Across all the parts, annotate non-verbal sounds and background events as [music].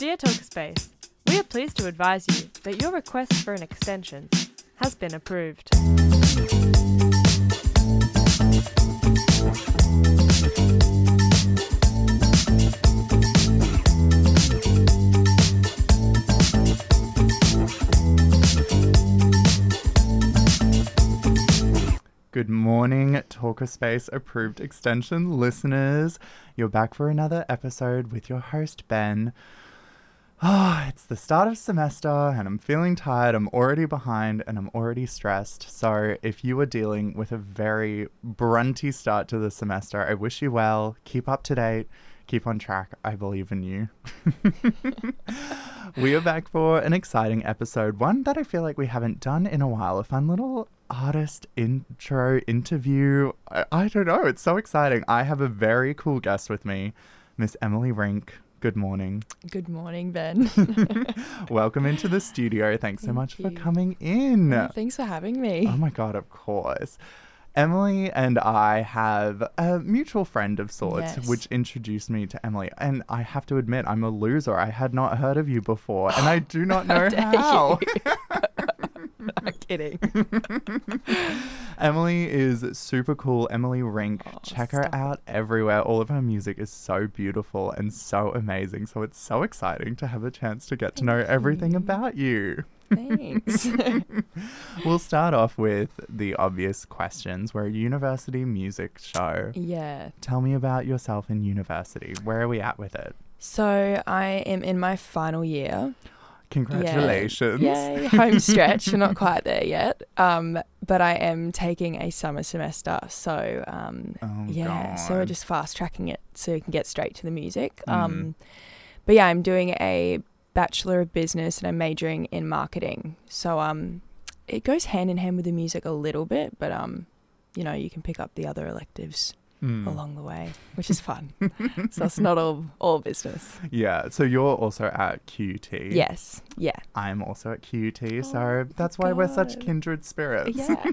Dear Talkspace, we are pleased to advise you that your request for an extension has been approved. Good morning, Talkerspace approved extension listeners. You're back for another episode with your host, Ben. Ah, it's the start of semester and I'm feeling tired. I'm already behind and I'm already stressed. So, if you are dealing with a very brunty start to the semester, I wish you well. Keep up to date. Keep on track. I believe in you. [laughs] we are back for an exciting episode, one that I feel like we haven't done in a while. A fun little artist intro interview. I, I don't know. It's so exciting. I have a very cool guest with me, Miss Emily Rink. Good morning. Good morning, Ben. [laughs] Welcome into the studio. Thanks so Thank much for coming in. Oh, thanks for having me. Oh my God, of course. Emily and I have a mutual friend of sorts, Yes. which introduced me to Emily. And I have to admit, I'm a loser. I had not heard of you before, and I do not [laughs] know how. [laughs] [laughs] I'm kidding. [laughs] Emily is super cool. Emily Rink. Oh, Check her out everywhere. All of her music is so beautiful and so amazing. So it's so exciting to have a chance to get to know everything about you. Thanks. [laughs] We'll start off with the obvious questions. We're a university music show. yeah. Tell me about yourself in university. Where are we at with it? So I am in my final year. Congratulations. Yeah. Yay, home stretch. We're not quite there yet. Um, but I am taking a summer semester. So um, Oh, yeah. So we're just fast tracking it so we can get straight to the music. Mm. Um, but yeah, I'm doing a bachelor of business and I'm majoring in marketing. So um, it goes hand in hand with the music a little bit, but um, you know, you can pick up the other electives Mm. along the way, which is fun. [laughs] so it's not all all business. Yeah. So you're also at QUT. Yes. Yeah. I'm also at QUT. Oh, so that's why we're such kindred spirits. Yeah. [laughs] [laughs]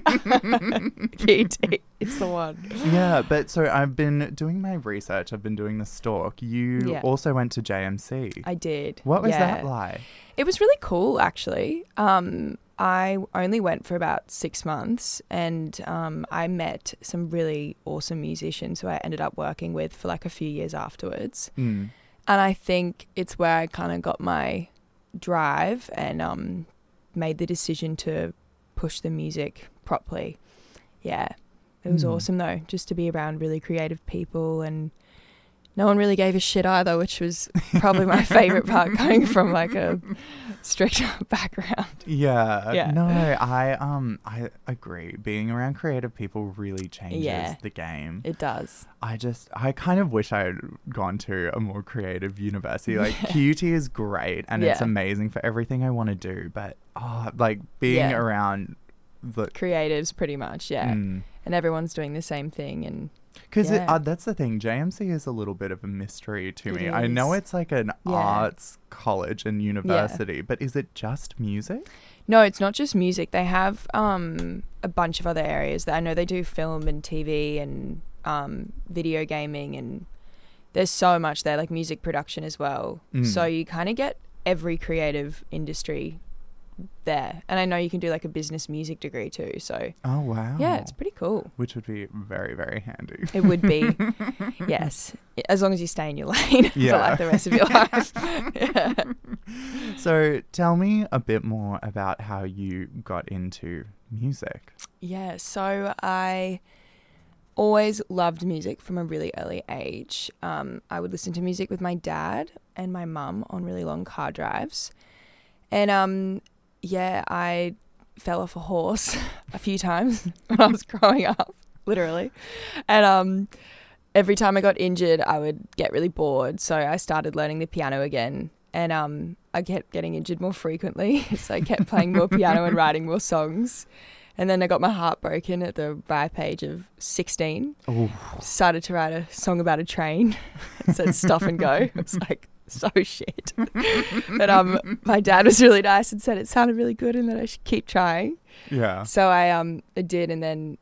QUT. It's the one. Yeah, but so I've been doing my research. I've been doing the stalk. You Yeah. also went to JMC. I did. what was yeah. that like? It was really cool, actually. Um, I only went for about six months, and um, I met some really awesome musicians who I ended up working with for like a few years afterwards. Mm. And I think it's where I kind of got my drive and um, made the decision to push the music properly. Yeah, it was Mm. awesome though, just to be around really creative people and. No one really gave a shit either, which was probably my favorite part [laughs] coming from like a strict [laughs] background. Yeah. Yeah. No, I um I agree. Being around creative people really changes Yeah. the game. It does. I just I kind of wish I had gone to a more creative university. Like [laughs] QUT is great and it's amazing for everything I want to do, but oh, like being Yeah. around the Creatives, pretty much, yeah. Mm. And everyone's doing the same thing. And Because Yeah. uh, that's the thing. JMC is a little bit of a mystery to It me. I know it's like an Yeah. arts college and university, but is it just music? no, it's not just music. They have um, a bunch of other areas that I know they do film and TV and um, video gaming. And there's so much there, like music production as well. Mm. So you kind of get every creative industry there. And I know you can do like a business music degree too. So Oh wow. yeah, it's pretty cool. which would be very very handy. It would be, [laughs] yes, as long as you stay in your lane [laughs] for like the rest of your [laughs] life. yeah. So tell me a bit more about how you got into music. Yeah, so I always loved music from a really early age. Um, I would listen to music with my dad and my mum on really long car drives. And um, yeah, I fell off a horse [laughs] a few times [laughs] when I was growing up, literally. And um, every time I got injured, I would get really bored. So I started learning the piano again. And um, I kept getting injured more frequently. [laughs] So I kept playing more piano and writing more songs. And then I got my heart broken at the ripe age of 16. Oh, Decided to write a song about a train. It said stop and go. It was like [laughs] so shit. but um, my dad was really nice and said it sounded really good and that I should keep trying. yeah. So I um I did, and then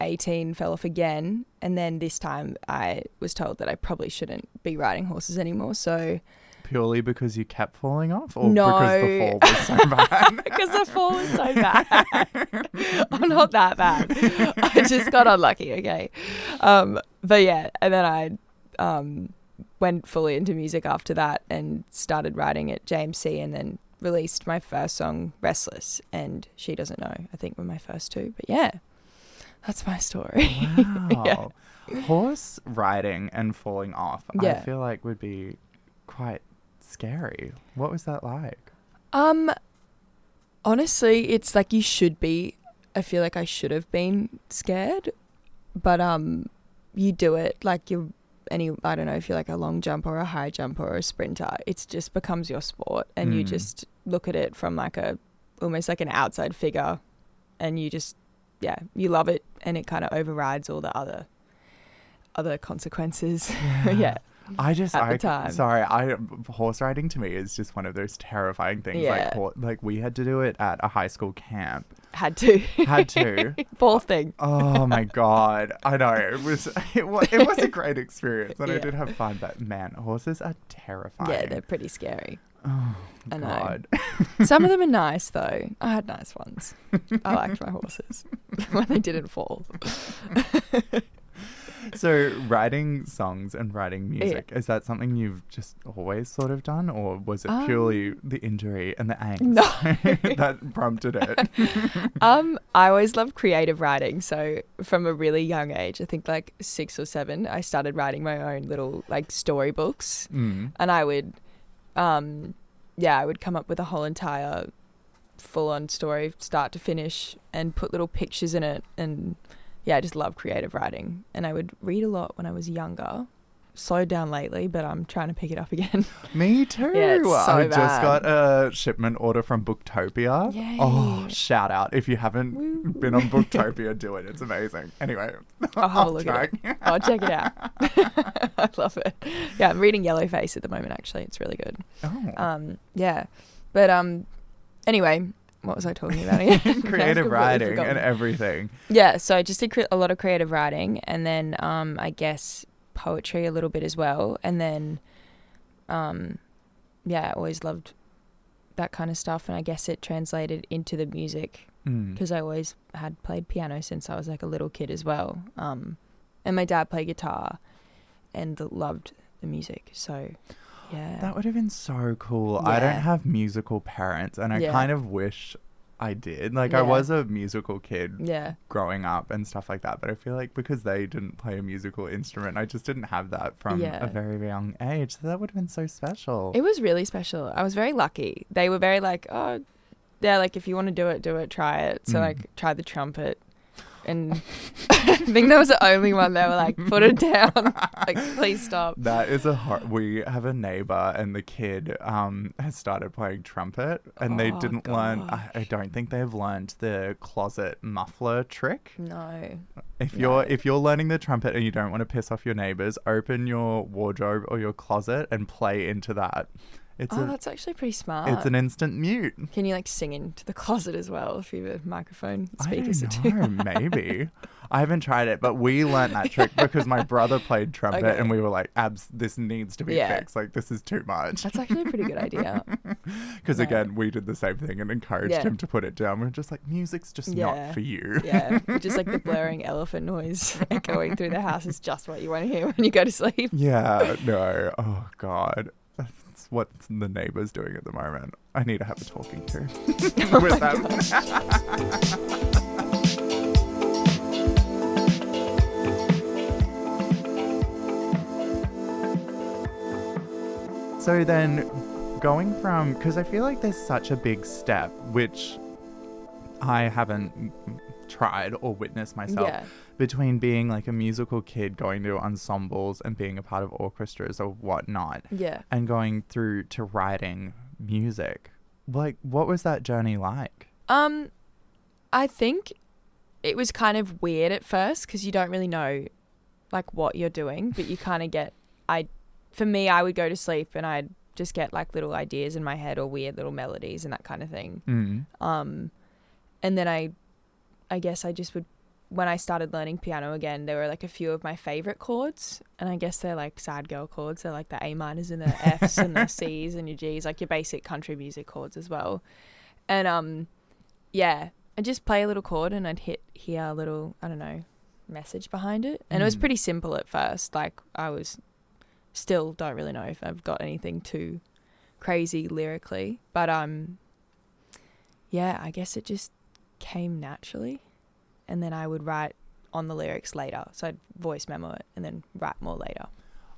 18 fell off again, and then this time I was told that I probably shouldn't be riding horses anymore. So purely because you kept falling off, or No. [laughs] because the fall was so bad? because the fall was so bad. I'm not that bad. I just got unlucky. Okay, um, but yeah, and then I um, went fully into music after that and started writing at JMC, and then released my first song, "Restless," and she doesn't know. I think were my first two, but yeah, that's my story. [laughs] Wow. Horse riding and falling off, I feel like would be quite scary. What was that like? Um, honestly, it's like you should be. I feel like I should have been scared, but um, you do it like you're any. I don't know if you're like a long jumper or a high jumper or a sprinter. It's just becomes your sport, and you Mm. just look at it from like a almost like an outside figure, and you just yeah, you love it, and it kind of overrides all the other other consequences. [laughs] yeah. I just, At I, the time. sorry, I horse riding to me is just one of those terrifying things. Yeah. Like, hor- like we had to do it at a high school camp. Had to. Had to. [laughs] Poor thing. Oh my god, I know it was [laughs] it was it was a great experience and I did have fun. But man, horses are terrifying. Yeah, they're pretty scary. oh I know. god. Some of [laughs] them are nice though. I had nice ones. I liked my horses when they didn't fall. [laughs] So writing songs and writing music is that something you've just always sort of done, or was it purely the injury and the angst Um, No. [laughs] that prompted it? [laughs] Um, I always loved creative writing. So from a really young age, I think like six or seven, I started writing my own little like storybooks, Mm. and I would, um, yeah, I would come up with a whole entire full-on story, start to finish, and put little pictures in it. And yeah, I just love creative writing, and I would read a lot when I was younger. Slowed down lately, but I'm trying to pick it up again. [laughs] Me too. Yeah, so I just got a shipment order from Booktopia. Oh, shout out. If you haven't Woo. been on [laughs] Booktopia, do it. It's amazing. Anyway, I'll have a look at it. Oh, check it out. [laughs] I love it. Yeah, I'm reading Yellowface at the moment. Actually, it's really good. Oh. Um, yeah, but um, anyway, what was I talking about again? [laughs] [laughs] Creative writing and everything. yeah. So I just did cre- a lot of creative writing, and then um, I guess poetry a little bit as well, and then um, yeah, I always loved that kind of stuff, and I guess it translated into the music Mm. because I always had played piano since I was like a little kid as well. Um, and my dad played guitar and loved the music. So, yeah. That would have been so cool. I don't have musical parents, and I Yeah. kind of wish I did. Like, I was a musical kid yeah. growing up and stuff like that, but I feel like because they didn't play a musical instrument, I just didn't have that from Yeah. a very young age. So that would have been so special. It was really special. I was very lucky. They were very like, oh, yeah, like if you want to do it, do it, try it. So, Mm. like, try the trumpet. And [laughs] I think that was the only one they were like, put it [laughs] down. like, please stop. That is a hor- we have a neighbor and the kid um has started playing trumpet and they Oh, didn't learn I, I don't think they've learned the closet muffler trick. No. If you're if you're learning the trumpet and you don't want to piss off your neighbors, open your wardrobe or your closet and play into that. It's oh, a that's actually pretty smart. it's an instant mute. Can you like sing into the [laughs] closet as well if you have a microphone speaker? I don't know, maybe. [laughs] I haven't tried it, but we learnt that trick because my brother played [laughs] trumpet Okay. and we were like, abs, this needs to be Yeah. fixed. Like, this is too much. That's actually a pretty good idea. Because again, we did the same thing and encouraged Yeah. him to put it down. We are just like, music's just Yeah. not for you. Yeah, just like the blurring elephant noise echoing through the house is just what you want to hear when you go to sleep. Yeah, no. Oh, God. That's what the neighbor's doing at the moment. I need to have a talking to [laughs] [laughs] Oh with them. So then, going from, because I feel like there's such a big step, which I haven't tried or witnessed myself, Yeah, between being like a musical kid going to ensembles and being a part of orchestras or whatnot, yeah. and going through to writing music. Like, what was that journey like? Um, I think it was kind of weird at first because you don't really know like what you're doing, but you kind of get. I, for me, I would go to sleep and I'd just get like little ideas in my head or weird little melodies and that kind of thing. Mm. Um, and then I, I guess I just would when I started learning piano again, there were like a few of my favorite chords, and I guess they're like sad girl chords. They're like the A minors and the [laughs] Fs and the Cs and your Gs, like your basic country music chords as well. And um, yeah, I just play a little chord and I'd hit hear a little I don't know message behind it, and it was Mm. pretty simple at first. Like I was still don't really know if I've got anything too crazy lyrically, but um, yeah, I guess it just came naturally, and then I would write on the lyrics later. So I'd voice memo it and then write more later.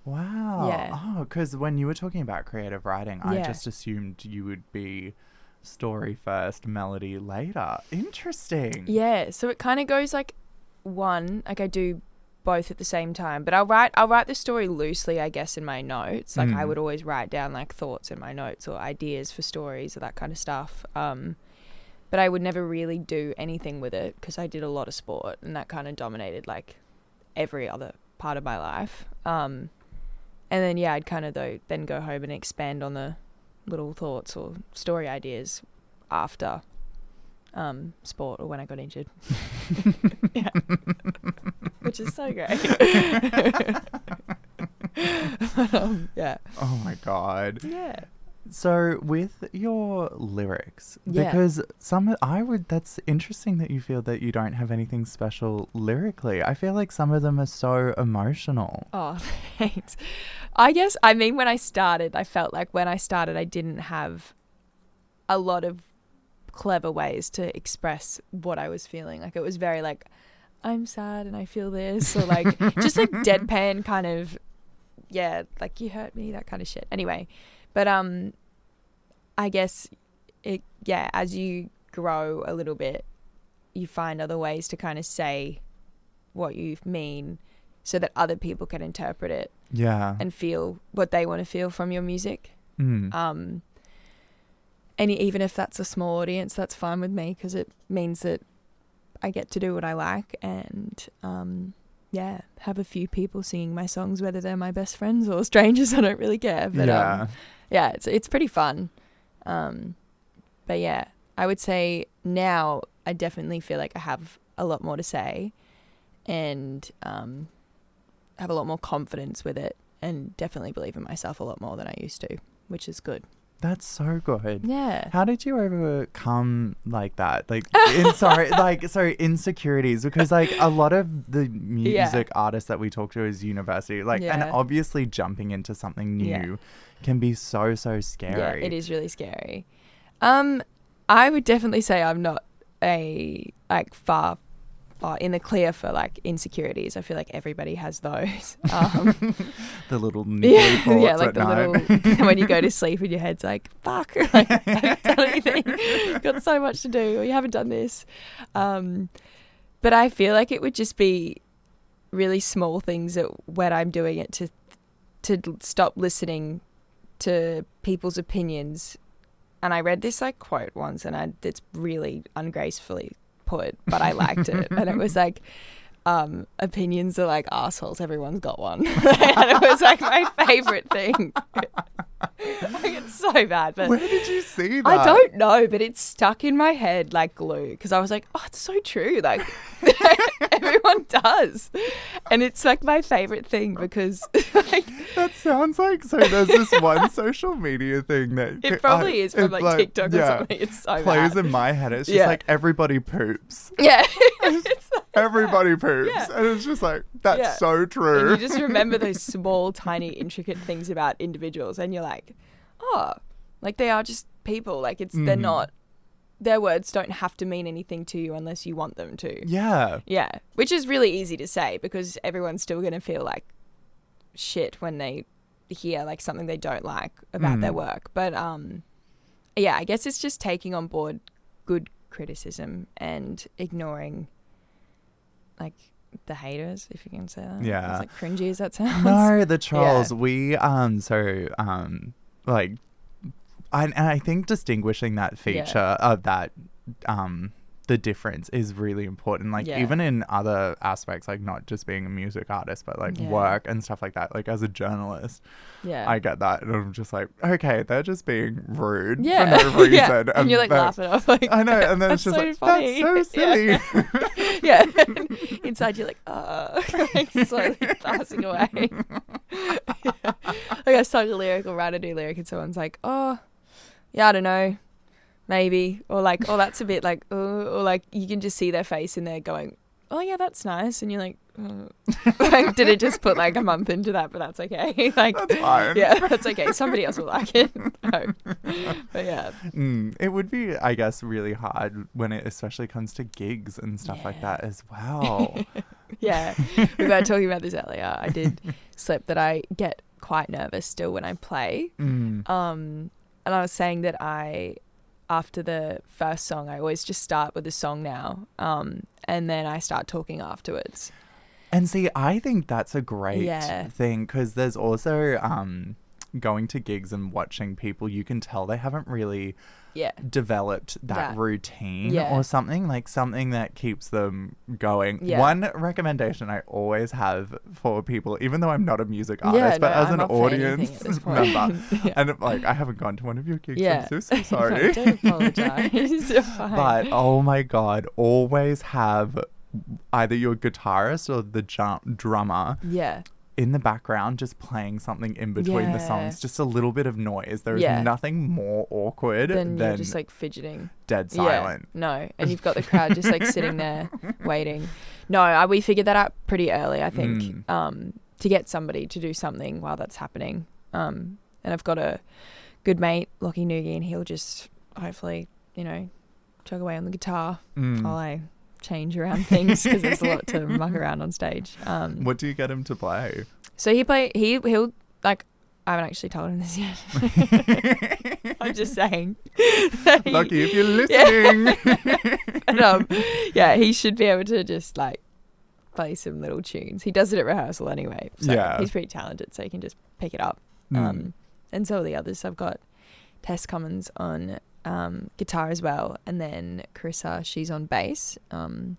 Wow. Yeah. Oh, because when you were talking about creative writing, I just assumed you would be story first, melody later. Interesting. Yeah, so it kind of goes like one, like I do both at the same time, but I'll write I'll write the story loosely, I guess, in my notes. Like I Mm. would always write down like thoughts in my notes or ideas for stories or that kind of stuff. Um, but I would never really do anything with it because I did a lot of sport and that kind of dominated like every other part of my life. Um, and then yeah, I'd kind of though then go home and expand on the little thoughts or story ideas after um, sport or when I got injured. [laughs] yeah. Which is so great. [laughs] [laughs] um, yeah. Oh my god. Yeah. So with your lyrics, Yeah. because some I would that's interesting that you feel that you don't have anything special lyrically. I feel like some of them are so emotional. [laughs] Oh, thanks. I guess, I mean, when I started, I felt like when I started, I didn't have a lot of clever ways to express what I was feeling. Like, it was very like, I'm sad and I feel this, or like, just like [laughs] deadpan kind of, yeah, like you hurt me, that kind of shit. Anyway, but, um, I guess it, yeah, as you grow a little bit, you find other ways to kind of say what you mean so that other people can interpret it Yeah. and feel what they want to feel from your music. Mm. Um, and even if that's a small audience, that's fine with me because it means that I get to do what I like and, um, yeah, have a few people singing my songs, whether they're my best friends or strangers. [laughs] I don't really care. But yeah. um, yeah, it's it's pretty fun. Um, but yeah, I would say now I definitely feel like I have a lot more to say, and um, have a lot more confidence with it, and definitely believe in myself a lot more than I used to, which is good. That's so good. Yeah. How did you overcome like that? Like, in, [laughs] sorry, like, sorry, insecurities? Because like a lot of the music artists that we talk to is university, like, and obviously jumping into something new Yeah. can be so so scary. Yeah, it is really scary. Um, I would definitely say I'm not a like far, far in the clear for like insecurities. I feel like everybody has those. [laughs] Um, The little [laughs] yeah, yeah, like at the night. little [laughs] when you go to sleep and your head's like, "Fuck, like, I haven't done anything. Got so much to do, or you haven't done this." Um, but I feel like it would just be really small things that when I'm doing it to to stop listening to people's opinions. And I read this like quote once, and I it's really ungracefully put, but I liked it, and it was like. Um, opinions are like assholes. Everyone's got one, [laughs] and it was like my favorite thing. [laughs] [laughs] like, it's so bad, but Where did you see that? I don't know, but it's stuck in my head like glue because I was like, oh, it's so true. Like [laughs] everyone does, and it's like my favorite thing because [laughs] like That sounds like so. There's this one social media thing that it I- probably is from it, like, TikTok or yeah, something. It's so Plays bad. in my head. It's just Yeah. like everybody poops. yeah, like, Everybody poops, Yeah. and it's just like that's so true. and you just remember those small, tiny, intricate things about individuals, and you're like, oh, like they are just people. Like it's they're Mhm. not. Their words don't have to mean anything to you unless you want them to. yeah, Yeah, which is really easy to say because everyone's still going to feel like shit when they hear like something they don't like about their Mm. work. But um yeah, I guess it's just taking on board good criticism and ignoring like the haters, if you can say that. Yeah. As like cringy as that sounds. no, the [laughs] trolls. We um so um like, I, and I think distinguishing that Yeah. feature of that um the difference is really important. Like Yeah. even in other aspects, like not just being a music artist, but like Yeah. work and stuff like that. Like as a journalist, Yeah. I get that, and I'm just like, okay, they're just being rude yeah. for no [laughs] reason, yeah. And, you're like laughing off like I know, and then it's just so like funny." that's [laughs] so silly. [laughs] Yeah. Inside you're like, uh like slowly passing away. Like I sung a lyric or write a new lyric and someone's like, Oh, yeah, I don't know. Maybe. Or like, oh that's a bit like [laughs] oh or like you can just see their face and they're going, Oh yeah, that's nice and you're like, oh. [laughs] like did it just put like a month into that, but that's okay. [laughs] like That's fine. Yeah, that's okay. Somebody else will like it. No. But yeah. Mm, it would be, I guess, really hard when it especially comes to gigs and stuff like that as well. Yeah, we were talking about this earlier. I did slip that I get quite nervous still when I play. Mm. Um, and I was saying that I, after the first song, I always just start with a song now, um, and then I start talking afterwards. And see, I think that's a great Yeah. thing because there's also um, going to gigs and watching people, you can tell they haven't really Yeah, developed that That- routine Yeah. or something like something that keeps them going. Yeah. One recommendation I always have for people, even though I'm not a music artist, yeah. but no, as I'm an up for anything audience at this [laughs] point. member, [laughs] and like I haven't gone to one of your gigs, yeah. I'm so, so [laughs] sorry. Don't apologize. But oh my god, always have either your guitarist or the jump drummer yeah, in the background just playing something in between the songs, just a little bit of noise. There is Yeah. nothing more awkward than you're just like fidgeting. dead silent. Yeah, no, and you've got the crowd just like sitting there [laughs] waiting. No, I, we figured that out pretty early. I think Mm. um, to get somebody to do something while that's happening. Um, and I've got a good mate, Lockie Noogie, and he'll just hopefully, you know, chug away on the guitar Mm. while I change around things because there's a lot to [laughs] muck around on stage. Um, What do you get him to play? so he play he he'll like. I haven't actually told him this yet. [laughs] I'm just saying. he- [laughs] Lockie if you're Yeah. listening. and, um, yeah, he should be able to just like play some little tunes. He does it at rehearsal anyway. So Yeah. he's pretty talented, so he can just pick it up. Mm. Um, and so are the others. I've got Tess Cummins on um, guitar as well, and then Carissa, she's on bass, um,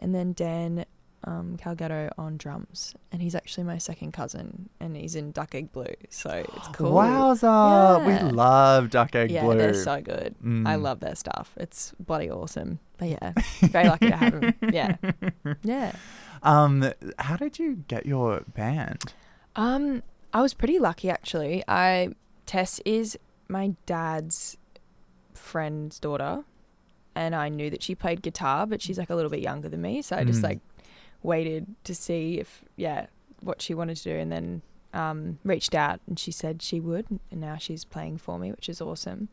and then Dan um, Calgato on drums, and he's actually my second cousin, and he's in Duck Egg Blue, so it's cool. Wowza! Yeah. We love Duck Egg Yeah, Blue. they're so good. I Mm. love their stuff. It's bloody awesome. But [laughs] yeah, very lucky to have them. Yeah, yeah. Um, how did you get your band? Um, I was pretty lucky actually. I Tess is my dad's friend's daughter, and I knew that she played guitar, but she's like a little bit younger than me, so I just Mm. like waited to see if yeah what she wanted to do, and then um reached out, and she said she would, and now she's playing for me, which is awesome.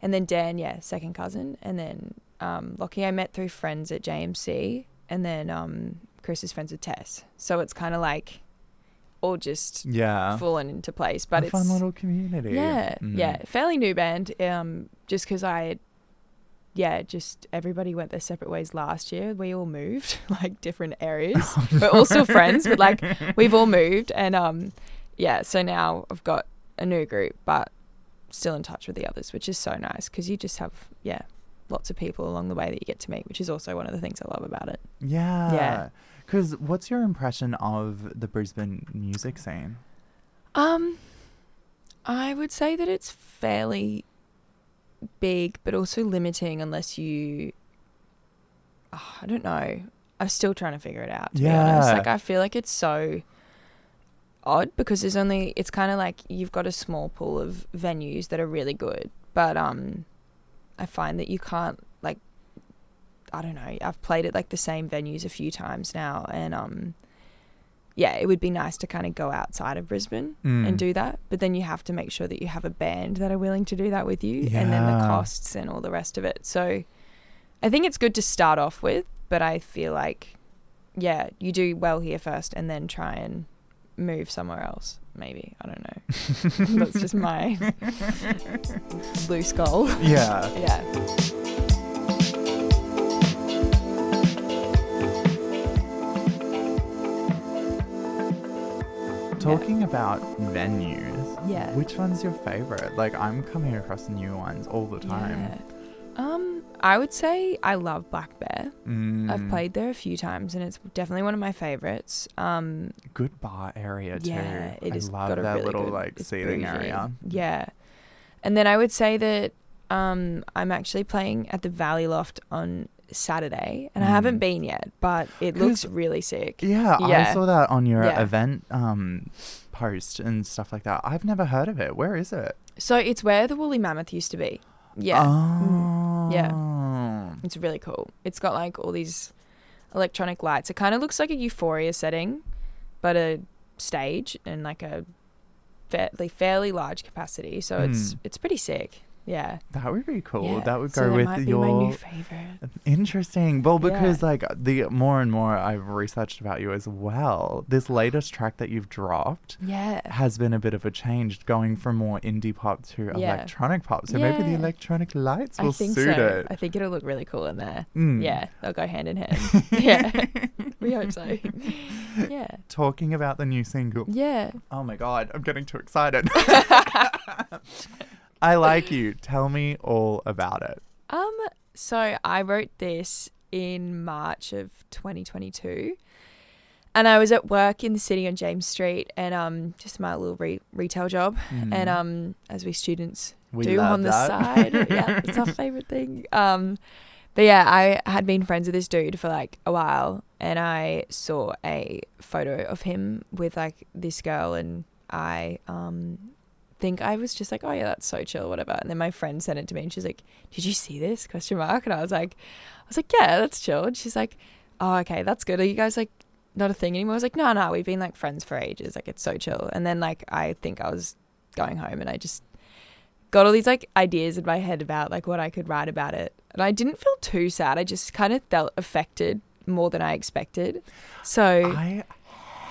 And then Dan, yeah, second cousin, and then um, Lockie I met through friends at JMC, and then um, Chris is friends with Tess, so it's kind of like all just Yeah. fallen into place. But it's a it's fun little community. yeah, Mm. yeah, fairly new band. Um, just because I, yeah, just everybody went their separate ways last year. We all moved [laughs] like different areas. [laughs] We're all still friends, but like [laughs] we've all moved, and um, yeah. So now I've got a new group, but still in touch with the others, which is so nice because you just have yeah, lots of people along the way that you get to meet, which is also one of the things I love about it. Yeah. Yeah. Because what's your impression of the Brisbane music scene? Um, I would say that it's fairly big, but also limiting unless you. Ah, I don't know. I'm still trying to figure it out. To be honest, Yeah. like I feel like it's so odd because there's only. It's kind of like you've got a small pool of venues that are really good, but um, I find that you can't. I don't know. I've played at like the same venues a few times now, and um, yeah, it would be nice to kind of go outside of Brisbane Mm. and do that. But then you have to make sure that you have a band that are willing to do that with you and then the costs and all the rest of it. So I think it's good to start off with, but I feel like, yeah, you do well here first and then try and move somewhere else. Maybe. I don't know. [laughs] That's just my [laughs] loose goal. Yeah. [laughs] yeah. Talking about venues, Yeah. which one's your favorite? Like, I'm coming across new ones all the time. Yeah. Um, I would say I love Black Bear. Mm, I've played there a few times, and it's definitely one of my favorites. Um, good bar area too. yeah, it I has love got a that really little good, like seating area. Yeah, and then I would say that um, I'm actually playing at the Valley Loft on Saturday, and I haven't Mm. been yet, but it looks really sick. Yeah, I saw that on your Yeah. event um post and stuff like that. I've never heard of it. Where is it? So it's where the Woolly Mammoth used to be. Yeah, Oh. yeah. it's really cool. It's got like all these electronic lights. It kind of looks like a Euphoria setting, but a stage and like a fairly fairly large capacity. So it's Mm. it's pretty sick. Yeah. That would be cool. Yeah. That would So go that with might be your my new favorite. Interesting. Well, Yeah. because like the more and more I've researched about you as well, this latest track that you've dropped Yeah. has been a bit of a change, going from more indie pop to Yeah. electronic pop. So maybe the electronic lights will I think suit so. it. I think it'll look really cool in there. Mm. Yeah, they'll go hand in hand. [laughs] [laughs] yeah, we hope so. [laughs] Yeah, Talking about the new single. yeah. Oh my god, I'm getting too excited. I like you. Tell me all about it. Um, so I wrote this in March of 2022, and I was at work in the city on James Street, and um, just my little re- retail job, and Mm. um, as we students we do on the that. side. [laughs] yeah, it's our favorite thing. Um, but yeah, I had been friends with this dude for like a while, and I saw a photo of him with like this girl, and I um think I was just like, oh yeah, that's so chill, whatever. And then my friend sent it to me, and she's like, did you see this? Question mark. And I was like, I was like, yeah, that's chill. And she's like, oh okay, that's good. Are you guys like not a thing anymore? I was like, no, no, we've been like friends for ages. Like it's so chill. And then like I think I was going home, and I just got all these like ideas in my head about like what I could write about it. And I didn't feel too sad. I just kind of felt affected more than I expected. So I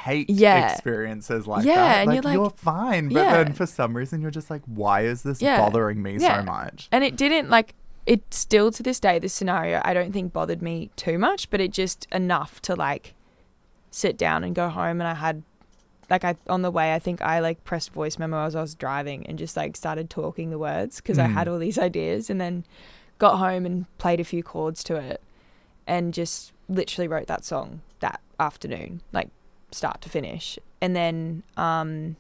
hate Yeah. experiences like Yeah, that. and Like, you're like- you're fine, but Yeah. then for some reason you're just like, why is this Yeah. bothering me so much? and it didn't like it still to this day this scenario I don't think bothered me too much, but it just enough to like sit down and go home and I had like I on the way I think I like pressed voice memo as I was driving and just like started talking the words because I Mm. had all these ideas and then got home and played a few chords to it and just literally wrote that song that afternoon like start to finish and then um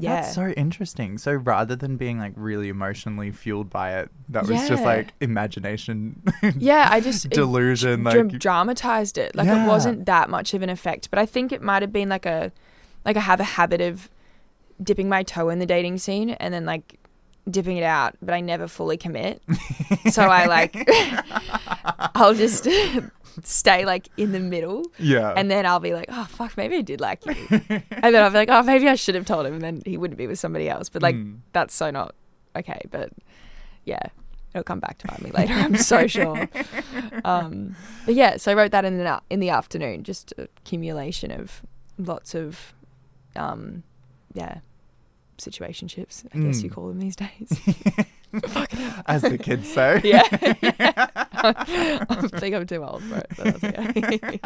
yeah That's so interesting. So rather than being like really emotionally fueled by it, that was just like imagination, [laughs] yeah I just delusion. dra- like, dramatized it. Like Yeah. it wasn't that much of an effect, but I think it might have been like a like I have a habit of dipping my toe in the dating scene and then like dipping it out, but I never fully commit. so I like [laughs] [laughs] I'll just stay like in the middle yeah. and then I'll be like, "Oh fuck, maybe I did like you." [laughs] and then I'll be like, "Oh, maybe I should have told him." And then he wouldn't be with somebody else. But like Mm. that's so not okay, but yeah. It'll come back to bite me later, I'm so [laughs] sure. Um, but yeah, so I wrote that in the, in the afternoon, just accumulation of lots of, um, yeah, situationships, I guess you Mm. call them these days. [laughs] as the kids say. [laughs] yeah. [laughs] I think I'm too old for it, okay.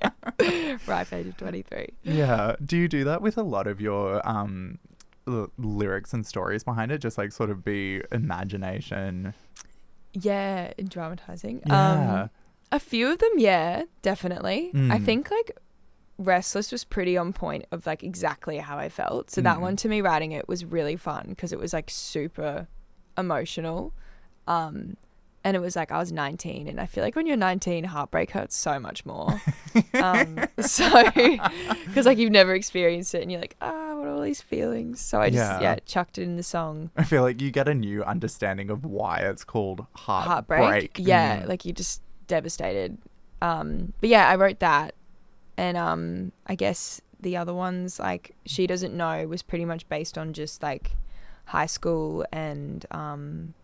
yeah. Ripe age of 23. Yeah. Do you do that with a lot of your um l- lyrics and stories behind it? Just like sort of be imagination. Yeah, in dramatizing. Yeah. Um, a few of them, yeah, definitely. I Mm. think like Restless was pretty on point of like exactly how I felt. So that Mm. one to me writing it was really fun because it was like super emotional. Um and it was like I was 19 and I feel like when you're 19 heartbreak hurts so much more. [laughs] um so [laughs] cuz like you've never experienced it and you're like, "Ah, what are all these feelings?" So I just Yeah. yeah, chucked it in the song. I feel like you get a new understanding of why it's called heartbreak. heartbreak. Yeah, Mm. like you're just devastated. Um, but yeah, I wrote that, and um, I guess the other ones like she doesn't know was pretty much based on just like high school and um,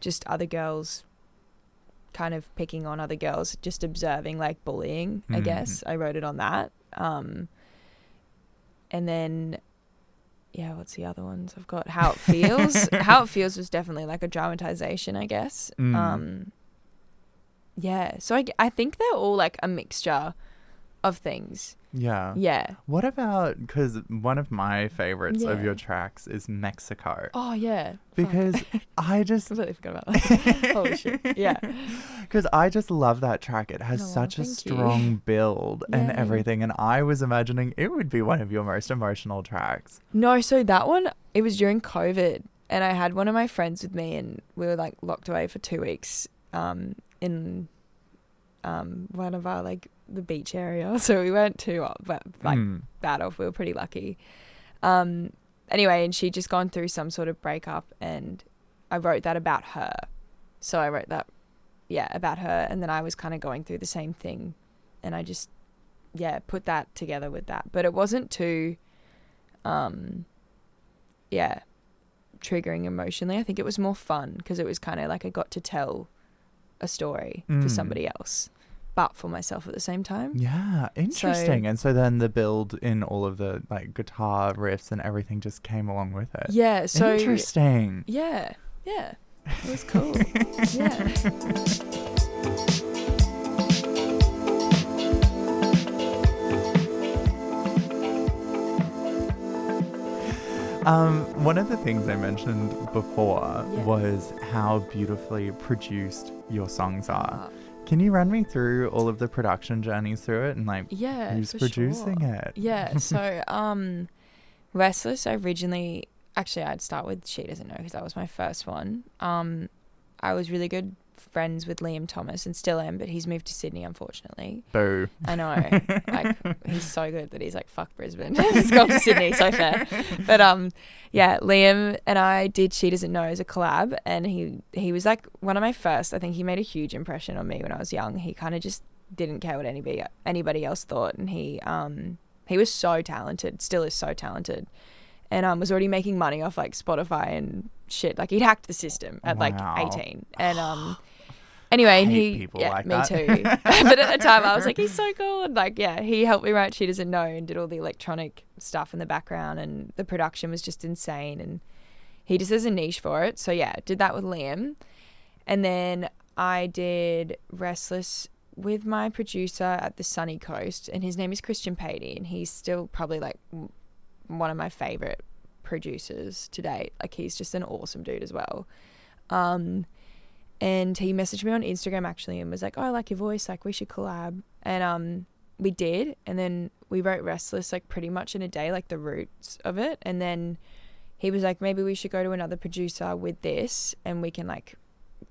just other girls kind of picking on other girls, just observing like bullying. I Mhm. guess I wrote it on that. Um, and then yeah, what's the other ones? I've got how it feels. [laughs] how it feels was definitely like a dramatization, I guess. Mm. Um, yeah, so I, I think they're all like a mixture of things. Yeah. Yeah. What about because one of my favorites of your tracks is Mexico Oh yeah. Because I [laughs] just completely forgot about that. Holy shit. Yeah. [laughs] because I just love that track. It has Oh, such a thank you. strong build and everything, and I was imagining it would be one of your most emotional tracks. No, so that one it was during COVID, and I had one of my friends with me, and we were like locked away for two weeks, um, in, um, one of our like the beach area. [laughs] So we weren't too off, but like Mm. bad off. We were pretty lucky. Um, anyway, and she'd just gone through some sort of breakup, and I wrote that about her. So I wrote that, yeah, about her, and then I was kind of going through the same thing, and I just, yeah, put that together with that. But it wasn't too, um, yeah, triggering emotionally. I think it was more fun because it was kind of like I got to tell a story for Mm. somebody else, but for myself at the same time. Yeah, interesting. and so then the build in all of the like guitar riffs and everything just came along with it. Yeah. So interesting. Yeah, yeah. It was cool. [laughs] yeah. Um, one of the things I mentioned before Yeah. was how beautifully produced your songs are. Can you run me through all of the production journeys through it and like yeah. who's producing sure. it? Yeah. [laughs] So, um, Restless. I originally, actually, I'd start with She Doesn't Know because that was my first one. Um, I was really good friends with Liam Thomas and still am, but he's moved to Sydney, unfortunately. Boo. I know. [laughs] like he's so good that he's like fuck Brisbane. [laughs] he's gone to Sydney, so fair. But um yeah, Liam and I did She Doesn't Know as a collab and he he was like one of my first. I think he made a huge impression on me when I was young. He kind of just didn't care what anybody anybody else thought and he um he was so talented, still is so talented. And um was already making money off like Spotify and shit. Like he'd hacked the system at like 18. And um [sighs] Anyway, he people yeah, like me that. too. but at the time, I was like, he's [laughs] so cool, and like, yeah, he helped me write. She doesn't know, and did all the electronic stuff in the background, and the production was just insane. And he just has a niche for it. So yeah, did that with Liam, and then I did Restless with my producer at the Sunny Coast, and his name is Christian Patey, and he's still probably like one of my favorite producers to date. Like he's just an awesome dude as well. Um, and he messaged me on Instagram actually and was like, "Oh, I like your voice. Like we should collab." And um, we did, and then we wrote Restless like pretty much in a day, like the roots of it. And then he was like, "Maybe we should go to another producer with this, and we can like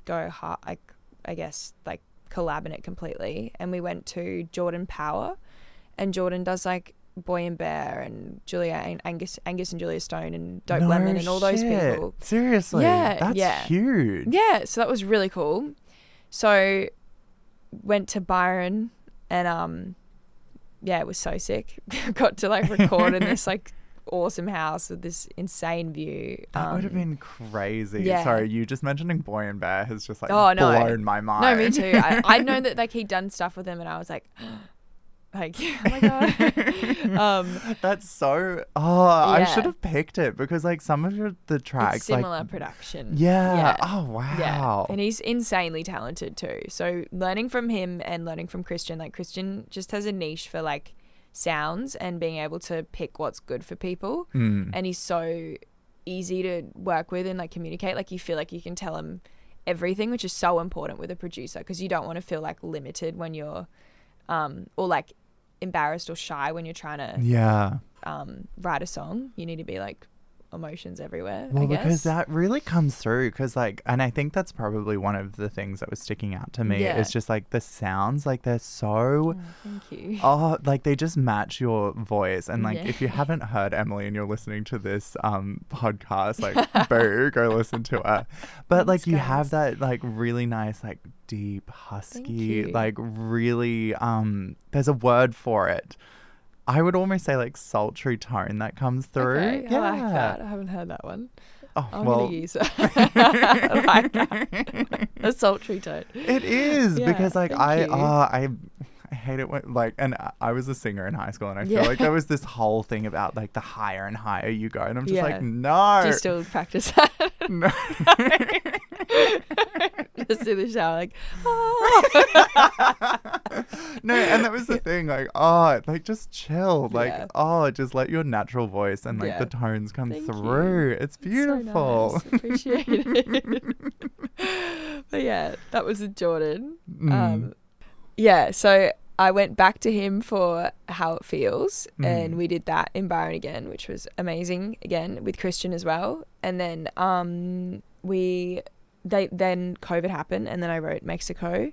go hard, like I guess like collab in it completely." And we went to Jordan Power, and Jordan does like Boy and Bear and Julia and Angus Angus and Julia Stone and Dope No Lemon and all those people. Seriously. Yeah, That's yeah. huge. Yeah, so that was really cool. So went to Byron and um yeah, it was so sick. [laughs] Got to like record in this like [laughs] awesome house with this insane view. That would have Um, been crazy. yeah. Sorry, you just mentioning Boy and Bear has just like Oh, no. blown my mind. No, me too. I, I'd known [laughs] that like he'd done stuff with him and I was like [gasps] like [laughs] oh my god. [laughs] um That's so. Oh, I Yeah. should have picked it because like some of your the tracks, it's similar like production. yeah. Yeah. Oh wow. Yeah, and he's insanely talented too. So learning from him and learning from Christian, like Christian just has a niche for like sounds and being able to pick what's good for people. Mm. And he's so easy to work with and like communicate. Like you feel like you can tell him everything, which is so important with a producer because you don't want to feel like limited when you're, um, or like embarrassed or shy when you're trying to Yeah. um write a song. You need to be like emotions everywhere. Well, I guess. because that really comes through. Because like, and I think that's probably one of the things that was sticking out to me Yeah. is just like the sounds. Like they're so. Oh, thank you. Oh, like they just match your voice. And like, Yeah. if you haven't heard Emily and you're listening to this um podcast, like, [laughs] boo, go listen to her. But like, Thanks, you have that like really nice, like deep, husky, like really, um, there's a word for it. I would almost say like sultry tone that comes through. Okay, yeah. I like that. I haven't heard that one. Oh, I'm well, gonna use it. I [laughs] like that. [laughs] A sultry tone. It is Yeah, because like I uh, I I hate it when like and I- I was a singer in high school and I feel Yeah. like there was this [laughs] whole thing about like the higher and higher you go and I'm just Yeah. like no Do you still practice that? no [laughs] Just in the shower, like, oh. [laughs] no, and that was the thing. Like, oh, like just chill. Like, Yeah. oh, just let your natural voice and like Yeah. the tones come Thank you. through. It's It's so beautiful. nice. [laughs] Appreciate it. but yeah, that was a Jordan. Mm. Um, yeah, so I went back to him for How It Feels, and Mm. we did that in Byron again, which was amazing again with Christian as well. And then um, we, they then COVID happened, and then I wrote Mexico,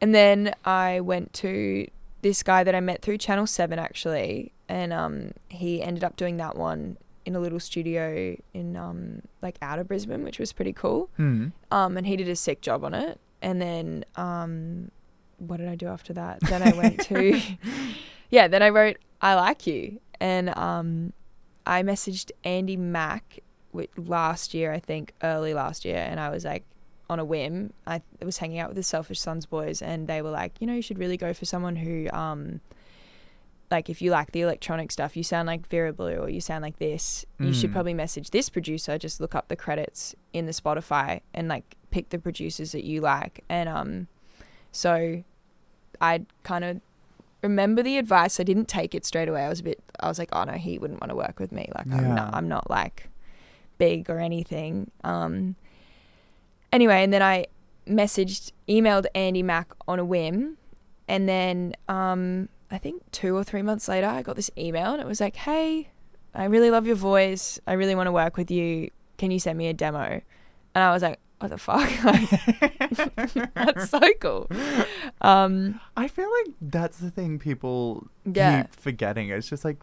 and then I went to this guy that I met through Channel Seven actually, and um, he ended up doing that one in a little studio in um, like out of Brisbane, which was pretty cool. Mm. Um, and he did a sick job on it. And then, um, what did I do after that? Then I went to, [laughs] yeah, then I wrote I Like You. And um, I messaged Andy Mack last year, I think, early last year. And I was like, on a whim, I was hanging out with the Selfish Sons boys. And they were like, you know, you should really go for someone who, um, like, if you like the electronic stuff, you sound like Vera Blue or you sound like this, you should Mm. probably message this producer. Just look up the credits in the Spotify and like pick the producers that you like. And um, so I kind of remember the advice. I didn't take it straight away. I was a bit. I was like, oh no, he wouldn't want to work with me. Like I'm not. I'm not like big or anything. Um. Anyway, and then I messaged, emailed Andy Mak on a whim, and then um, I think two or three months later, I got this email, and it was like, hey, I really love your voice. I really want to work with you. Can you send me a demo? And I was like, what the fuck? [laughs] Like, that's so cool. [laughs] Um, I feel like that's the thing people Yeah. keep forgetting. It's just like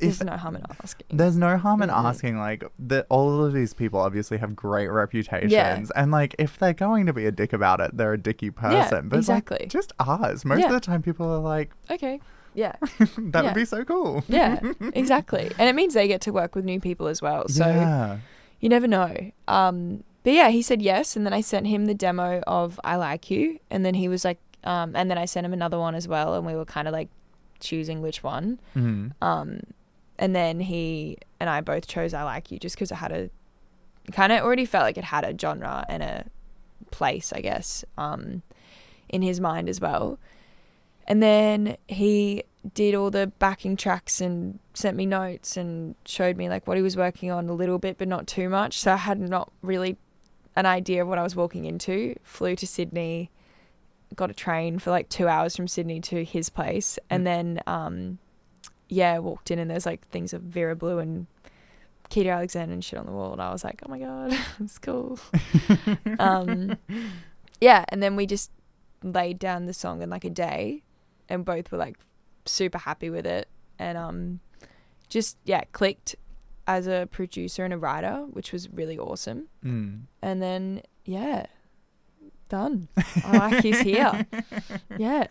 there's no harm in asking. there's no harm in Mm-mm. asking. Like that, all of these people obviously have great reputations, and like if they're going to be a dick about it, they're a dicky person. but exactly. like, just ask. Most of the time, people are like, Okay. Yeah. [laughs] "That Yeah. would be so cool." Yeah. [laughs] exactly. And it means they get to work with new people as well. So yeah. you never know. Um, but yeah, he said yes, and then I sent him the demo of "I Like You," and then he was like, um, and then I sent him another one as well, and we were kind of like choosing which one. Mhm. Um, and then he and I both chose "I Like You" just because it had a kind of already felt like it had a genre and a place, I guess, um, in his mind as well. And then he did all the backing tracks and sent me notes and showed me like what he was working on a little bit, but not too much. So I had not really an idea of what I was walking into. Flew to Sydney, got a train for like two hours from Sydney to his place, and then um, yeah, walked in and there's like things of Vera Blue and Kita Alexander and shit on the wall, and I was like, oh my god, [laughs] it's cool. [laughs] um, yeah, and then we just laid down the song in like a day, and both were like super happy with it, and um, just yeah, clicked as a producer and a writer, which was really awesome. Mm. And then yeah, done. I like he's here. [laughs] Yeah,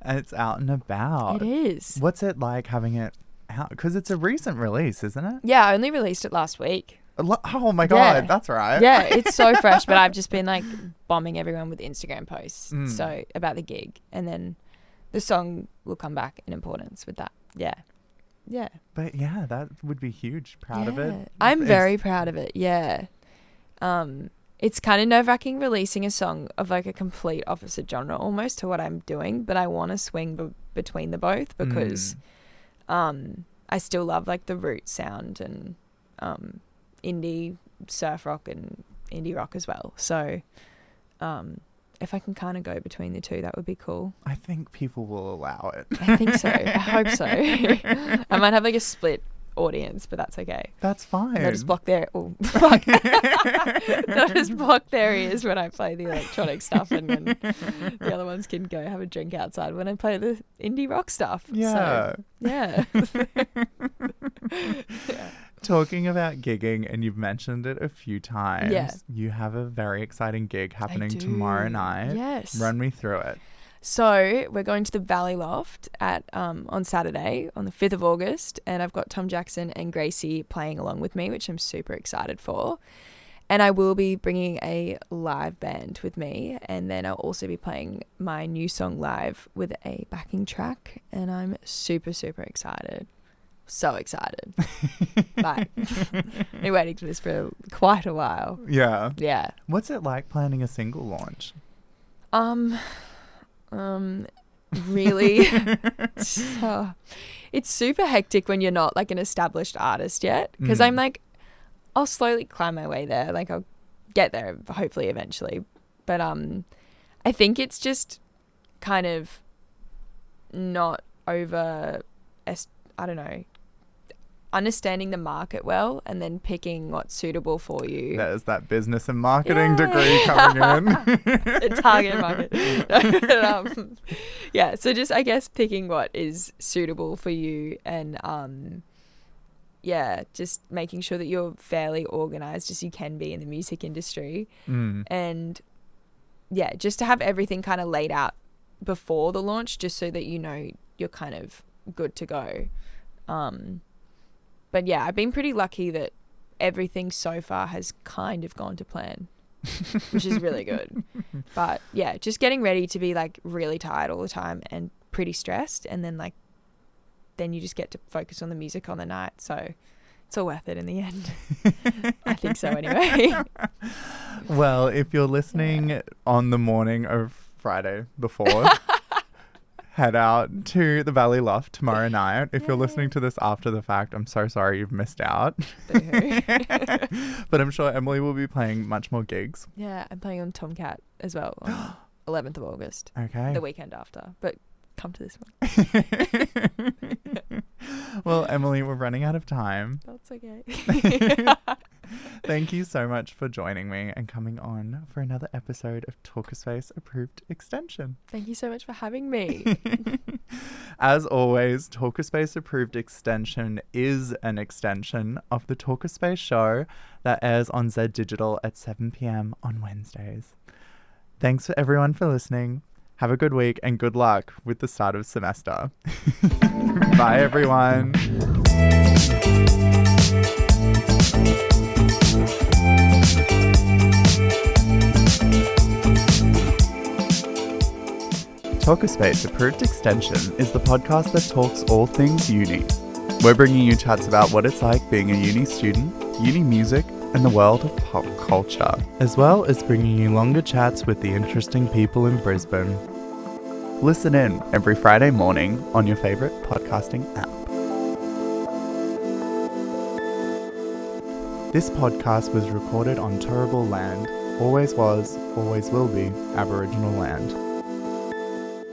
And it's out and about. it is. What's it like having it out? Because it's a recent release, isn't it? Yeah, I only released it last week. Oh my god, Yeah. that's right. Yeah, it's so [laughs] fresh, but I've just been like bombing everyone with Instagram posts. Mm. So about the gig, and then the song will come back in importance with that. Yeah, yeah, But yeah, that would be huge. Proud of it. I'm It's- very proud of it. Yeah, um, it's kind of nerve wracking releasing a song of like a complete opposite genre almost to what I'm doing, but I want to swing b- between the both because Mm. um, I still love like the root sound and um, indie surf rock and indie rock as well. So um, if I can kind of go between the two, that would be cool. I think people will allow it. I think so. I hope so. [laughs] [laughs] I might have like a split audience, but that's okay. That's fine. They'll just block their oh, [laughs] fuck. [laughs] They'll just block their ears when I play the electronic stuff, and then the other ones can go have a drink outside when I play the indie rock stuff. yeah. So, [laughs] yeah. Talking about gigging, and you've mentioned it a few times. Yeah. You have a very exciting gig happening tomorrow night. Yes. Run me through it. So we're going to the Valley Loft at um, on Saturday on the fifth of August, and I've got Tom Jackson and Gracie playing along with me, which I'm super excited for. And I will be bringing a live band with me, and then I'll also be playing my new song live with a backing track, and I'm super super excited, so excited. [laughs] but [laughs] been waiting for this for quite a while. Yeah. Yeah. What's it like planning a single launch? Um, um, really [laughs] so, it's super hectic when you're not like an established artist yet because Mm. I'm like I'll slowly climb my way there like I'll get there hopefully eventually but um I think it's just kind of not over I don't know understanding the market well and then picking what's suitable for you There's that business and marketing degree coming in. [laughs] the target market. [laughs] [laughs] um, yeah, so just I guess picking what is suitable for you and um, yeah, just making sure that you're fairly organized as you can be in the music industry Mm. and yeah, just to have everything kind of laid out before the launch, just so that you know you're kind of good to go. Um, but yeah, I've been pretty lucky that everything so far has kind of gone to plan, which is really good. [laughs] But yeah, just getting ready to be like really tired all the time and pretty stressed, and then like then you just get to focus on the music on the night. So it's all worth it in the end. [laughs] I think so anyway. Well, if you're listening on the morning of Friday before, [laughs] head out to the Valley Loft tomorrow [laughs] night. If you're listening to this after the fact, I'm so sorry you've missed out. [laughs] But I'm sure Emily will be playing much more gigs. Yeah, I'm playing on Tomcat as well on [gasps] 11th of August, Okay. the weekend after. But come to this one. [laughs] [laughs] well, Emily, we're running out of time. That's okay. [laughs] [laughs] Thank you so much for joining me and coming on for another episode of Talkerspace Approved Extension. Thank you so much for having me. As always, Talkerspace Approved Extension is an extension of the Talkerspace show that airs on Z Digital at 7 p.m. on Wednesdays. Thanks for everyone for listening. Have a good week and good luck with the start of semester. [laughs] Bye, everyone. Talkerspace Approved Extension is the podcast that talks all things uni. We're bringing you chats about what it's like being a uni student, uni music, and the world of pop culture, as well as bringing you longer chats with the interesting people in Brisbane. Listen in every Friday morning on your favourite podcasting app. This podcast was recorded on Turrbal land, always was, always will be Aboriginal land.